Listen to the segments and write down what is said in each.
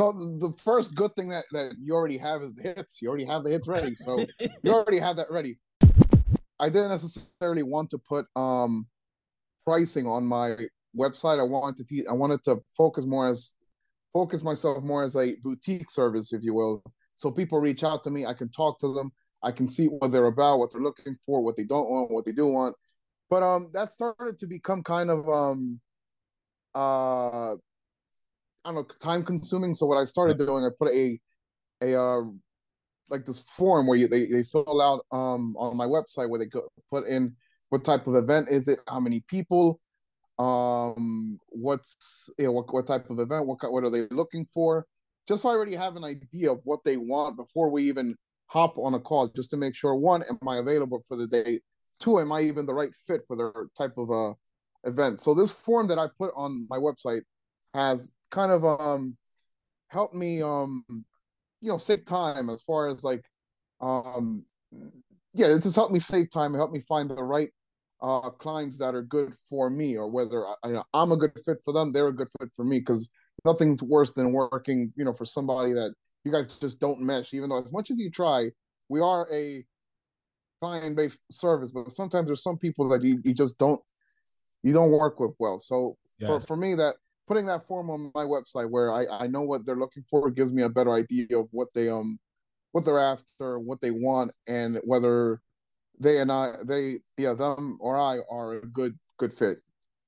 So the first good thing that, that you already have is the hits. You already have the hits ready. So you already have that ready. I didn't necessarily want to put um pricing on my website. I wanted to I wanted to focus more as focus myself more as a boutique service, if you will. So people reach out to me, I can talk to them, I can see what they're about, what they're looking for, what they don't want, what they do want. But um that started to become kind of um uh I don't know, time consuming. So what I started doing, I put a a uh like this form where you they, they fill out um on my website where they go, put in what type of event is it, how many people, um what's you know what, what type of event, what what are they looking for, just so I already have an idea of what they want before we even hop on a call, just to make sure one, am I available for the day? Two, am I even the right fit for their type of uh event? So this form that I put on my website has kind of um helped me um you know save time as far as like um yeah it just helped me save time help me find the right uh clients that are good for me or whether I, you know, i'm a good fit for them they're a good fit for me because nothing's worse than working you know for somebody that you guys just don't mesh even though as much as you try we are a client based service but sometimes there's some people that you, you just don't you don't work with well so yes. for, for me that putting that form on my website where I, I know what they're looking for it gives me a better idea of what they um what they're after, what they want, and whether they and I they yeah them or I are a good good fit.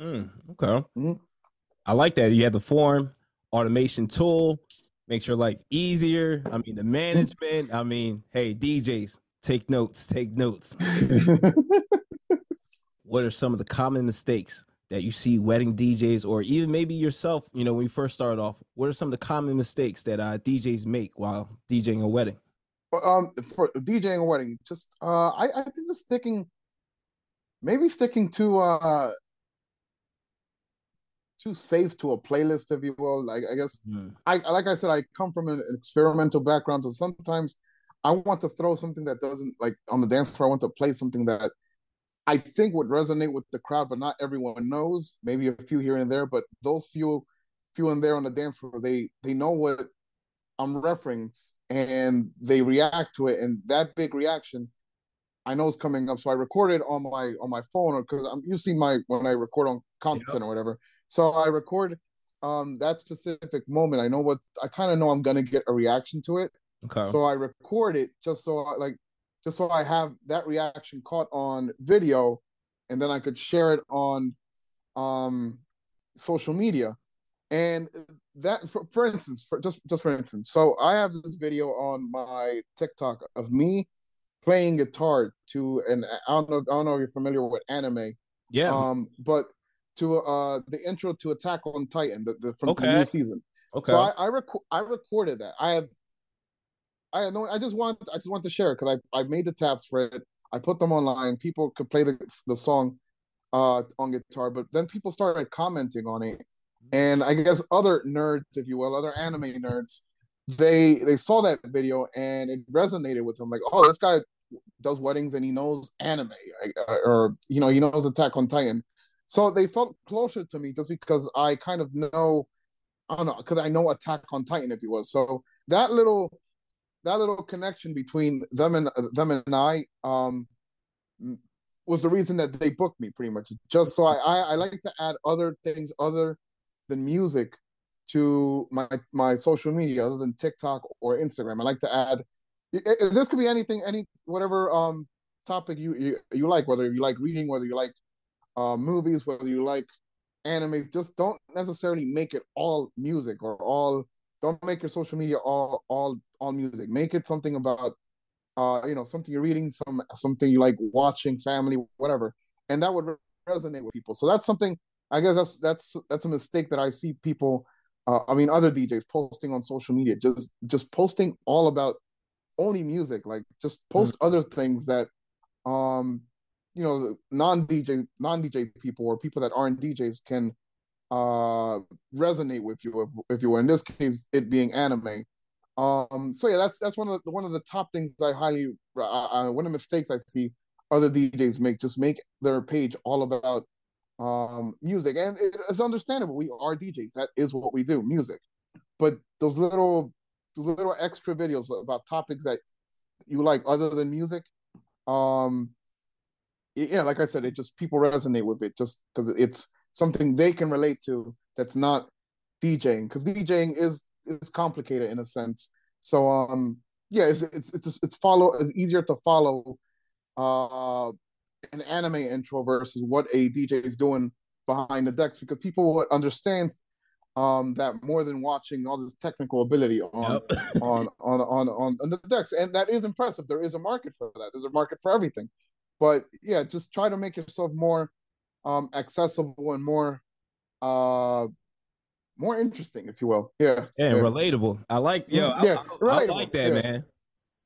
Mm, okay, mm-hmm. I like that. You have the form automation tool makes your life easier. I mean the management. I mean, hey DJs, take notes, take notes. what are some of the common mistakes that you see wedding DJs or even maybe yourself, you know, when you first started off, what are some of the common mistakes that uh, DJs make while DJing a wedding? Um, for DJing a wedding, just uh, I I think just sticking, maybe sticking to uh, too safe to a playlist, if you will. Like I guess mm. I like I said, I come from an experimental background, so sometimes I want to throw something that doesn't like on the dance floor. I want to play something that I think would resonate with the crowd, but not everyone knows. Maybe a few here and there, but those few, few and there on the dance floor, they they know what I'm referencing and they react to it, and that big reaction, I know is coming up. So I recorded on my on my phone, or because I'm you see my when I record on content yep. or whatever. So I record um that specific moment. I know what I kind of know I'm gonna get a reaction to it. Okay. So I record it just so I, like just so I have that reaction caught on video, and then I could share it on um, social media. And that, for, for instance, for just just for instance, so I have this video on my TikTok of me playing guitar to and I don't know I don't know if you're familiar with anime. Yeah. Um, but to uh the intro to Attack on Titan, the, the from okay. the new season. Okay. So I I, rec- I recorded that. I have I know. I just want. I just want to share because I I made the tabs for it. I put them online. People could play the the song uh on guitar, but then people started commenting on it, and I guess other nerds, if you will, other anime nerds, they they saw that video and it resonated with them. Like, oh, this guy does weddings and he knows anime, or you know, he knows Attack on Titan. So they felt closer to me just because I kind of know. I don't know because I know Attack on Titan, if you will. So that little that little connection between them and them and I um, was the reason that they booked me pretty much. Just so I, I, I like to add other things other than music to my my social media other than TikTok or Instagram. I like to add this could be anything, any whatever um topic you you, you like, whether you like reading, whether you like uh, movies, whether you like anime. Just don't necessarily make it all music or all don't make your social media all all all music. Make it something about uh you know something you're reading, some something you like watching, family, whatever, and that would resonate with people. So that's something I guess that's that's that's a mistake that I see people. Uh, I mean, other DJs posting on social media, just just posting all about only music, like just post mm-hmm. other things that, um, you know, non DJ non DJ people or people that aren't DJs can uh resonate with you if, if you were in this case it being anime. Um so yeah that's that's one of the one of the top things i highly uh, one of the mistakes i see other djs make just make their page all about um music. And it's understandable. We are djs that is what we do music. But those little little extra videos about topics that you like other than music, um, yeah, like I said, it just people resonate with it just because it's something they can relate to that's not DJing because DJing is is complicated in a sense. So um yeah, it's it's it's it's follow it's easier to follow uh an anime intro versus what a DJ is doing behind the decks because people would understand um that more than watching all this technical ability on, yep. on, on on on on the decks and that is impressive there is a market for that there's a market for everything but yeah just try to make yourself more um accessible and more uh more interesting if you will. Yeah. Yeah, yeah. relatable. I like yo yeah I, I, I like that yeah. man.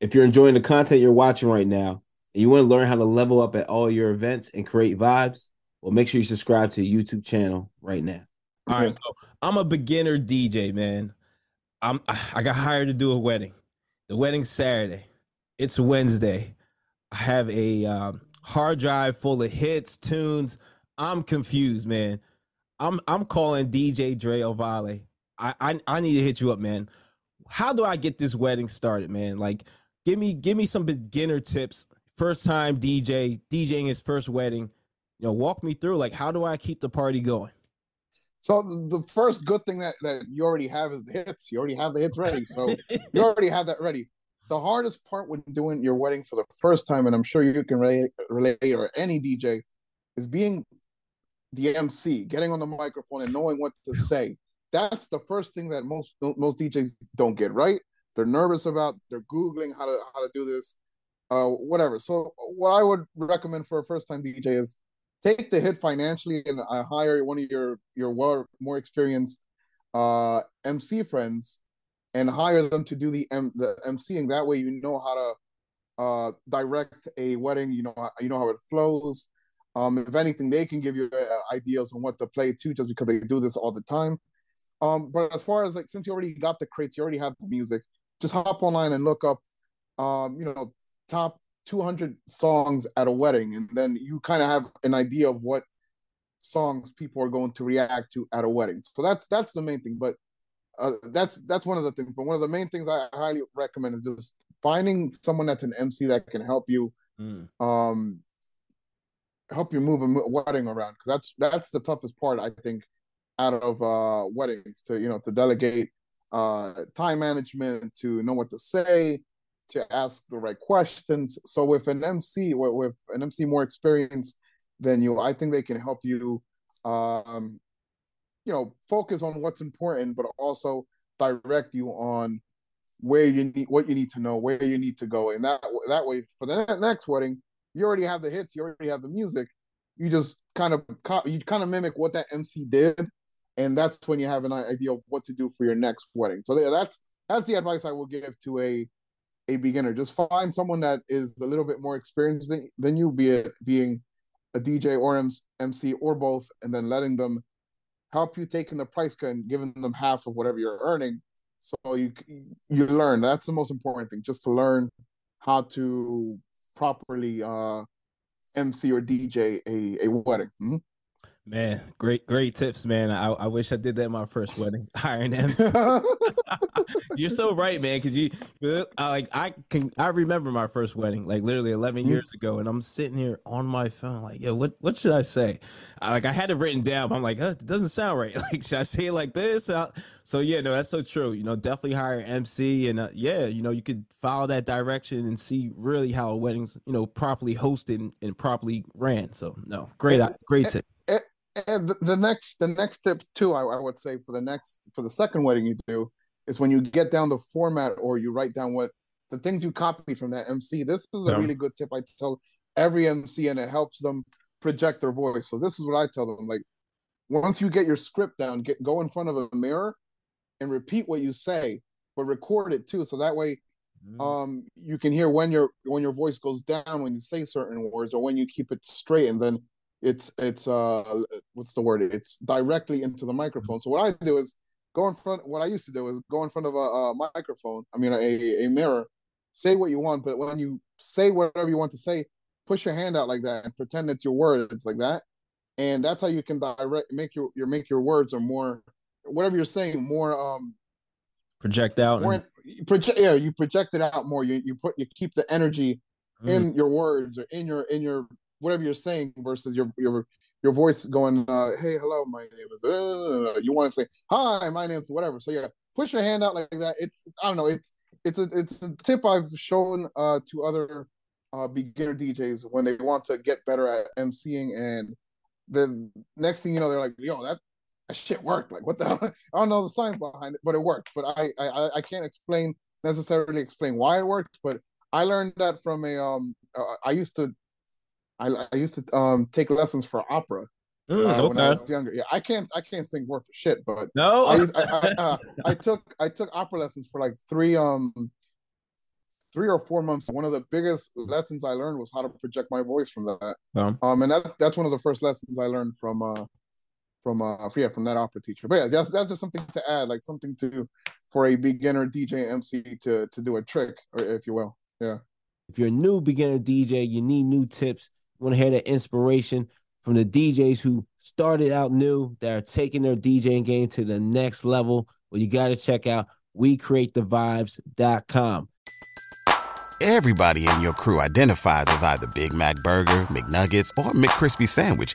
If you're enjoying the content you're watching right now and you want to learn how to level up at all your events and create vibes well make sure you subscribe to the youtube channel right now. All right so i'm a beginner dj man. I'm i got hired to do a wedding. The wedding's saturday. It's wednesday. I have a um, hard drive full of hits tunes I'm confused, man. I'm I'm calling DJ Dre Ovale. I, I I need to hit you up, man. How do I get this wedding started, man? Like, give me give me some beginner tips. First time DJ, DJing his first wedding. You know, walk me through. Like, how do I keep the party going? So the first good thing that, that you already have is the hits. You already have the hits ready. So you already have that ready. The hardest part when doing your wedding for the first time, and I'm sure you can relate, relate or any DJ, is being the MC, getting on the microphone and knowing what to say. That's the first thing that most most DJs don't get right. They're nervous about. They're googling how to how to do this, uh, whatever. So what I would recommend for a first time DJ is take the hit financially and uh, hire one of your your well, more experienced uh, MC friends and hire them to do the M, the MCing. That way, you know how to uh, direct a wedding. You know you know how it flows. Um, if anything, they can give you uh, ideas on what to play too, just because they do this all the time. Um, but as far as like, since you already got the crates, you already have the music, just hop online and look up, um, you know, top 200 songs at a wedding, and then you kind of have an idea of what songs people are going to react to at a wedding. So that's that's the main thing. But uh, that's that's one of the things. But one of the main things I highly recommend is just finding someone that's an MC that can help you. Mm. Um, help you move a wedding around because that's that's the toughest part I think out of uh weddings to you know to delegate uh time management to know what to say to ask the right questions. So with an MC with, an MC more experience than you I think they can help you um you know focus on what's important but also direct you on where you need what you need to know where you need to go. And that that way for the next wedding you already have the hits, you already have the music. You just kind of you kind of mimic what that MC did, and that's when you have an idea of what to do for your next wedding. So that's that's the advice I will give to a a beginner. Just find someone that is a little bit more experienced than, than you, be it being a DJ or MC or both, and then letting them help you taking the price cut and giving them half of whatever you're earning. So you you learn. That's the most important thing, just to learn how to properly uh, MC or DJ a, a wedding. Mm-hmm. Man, great, great tips, man. I, I wish I did that my first wedding. Hiring MC. You're so right, man. Cause you, I, like, I can, I remember my first wedding, like literally 11 mm-hmm. years ago, and I'm sitting here on my phone, like, yo, what, what should I say? I, like, I had it written down. I'm like, oh, it doesn't sound right. Like, should I say it like this? So yeah, no, that's so true. You know, definitely hire MC, and uh, yeah, you know, you could follow that direction and see really how a wedding's, you know, properly hosted and, and properly ran. So no, great, and, great tips. And, and the, the, next the next tip too I, I, would say for the next for the second wedding you do is when you get down the format or you write down what the things you copied from that mc this is a yeah. really good tip i tell every mc and it helps them project their voice so this is what i tell them like once you get your script down get go in front of a mirror and repeat what you say but record it too so that way mm. um you can hear when your when your voice goes down when you say certain words or when you keep it straight and then it's it's uh what's the word it's directly into the microphone so what i do is go in front what i used to do is go in front of a, a microphone i mean a, a mirror say what you want but when you say whatever you want to say push your hand out like that and pretend it's your words like that and that's how you can direct make your your make your words are more whatever you're saying more um project out. And... You project, yeah, you project it out more. You you put you keep the energy mm. in your words or in your in your whatever you're saying versus your your your voice going, uh, "Hey, hello, my name is." Uh, you want to say, "Hi, my name's whatever." So yeah, push your hand out like that. It's I don't know. It's it's a it's a tip I've shown uh, to other uh, beginner DJs when they want to get better at emceeing, and the next thing you know, they're like, "Yo, that that shit worked. Like, what the hell? I don't know the science behind it, but it worked. But I, I, I can't explain necessarily explain why it worked. But I learned that from a um. Uh, I used to, I, I used to um take lessons for opera. Mm, uh, okay. When I was younger, yeah, I can't, I can't sing worth of shit, but no, I, used, I, I, uh, I took, I took opera lessons for like three, um, three or four months. One of the biggest lessons I learned was how to project my voice from that. Um, um and that that's one of the first lessons I learned from uh from uh yeah from that opera teacher. But yeah, that's that's just something to add, like something to for a beginner DJ MC to to do a trick, or if you will. Yeah. If you're a new beginner DJ, you need new tips. You want to hear that inspiration from the DJs who started out new that are taking their DJing game to the next level. Well, you got to check out WeCreateTheVibes.com. Everybody in your crew identifies as either Big Mac Burger, McNuggets, or McCrispy Sandwich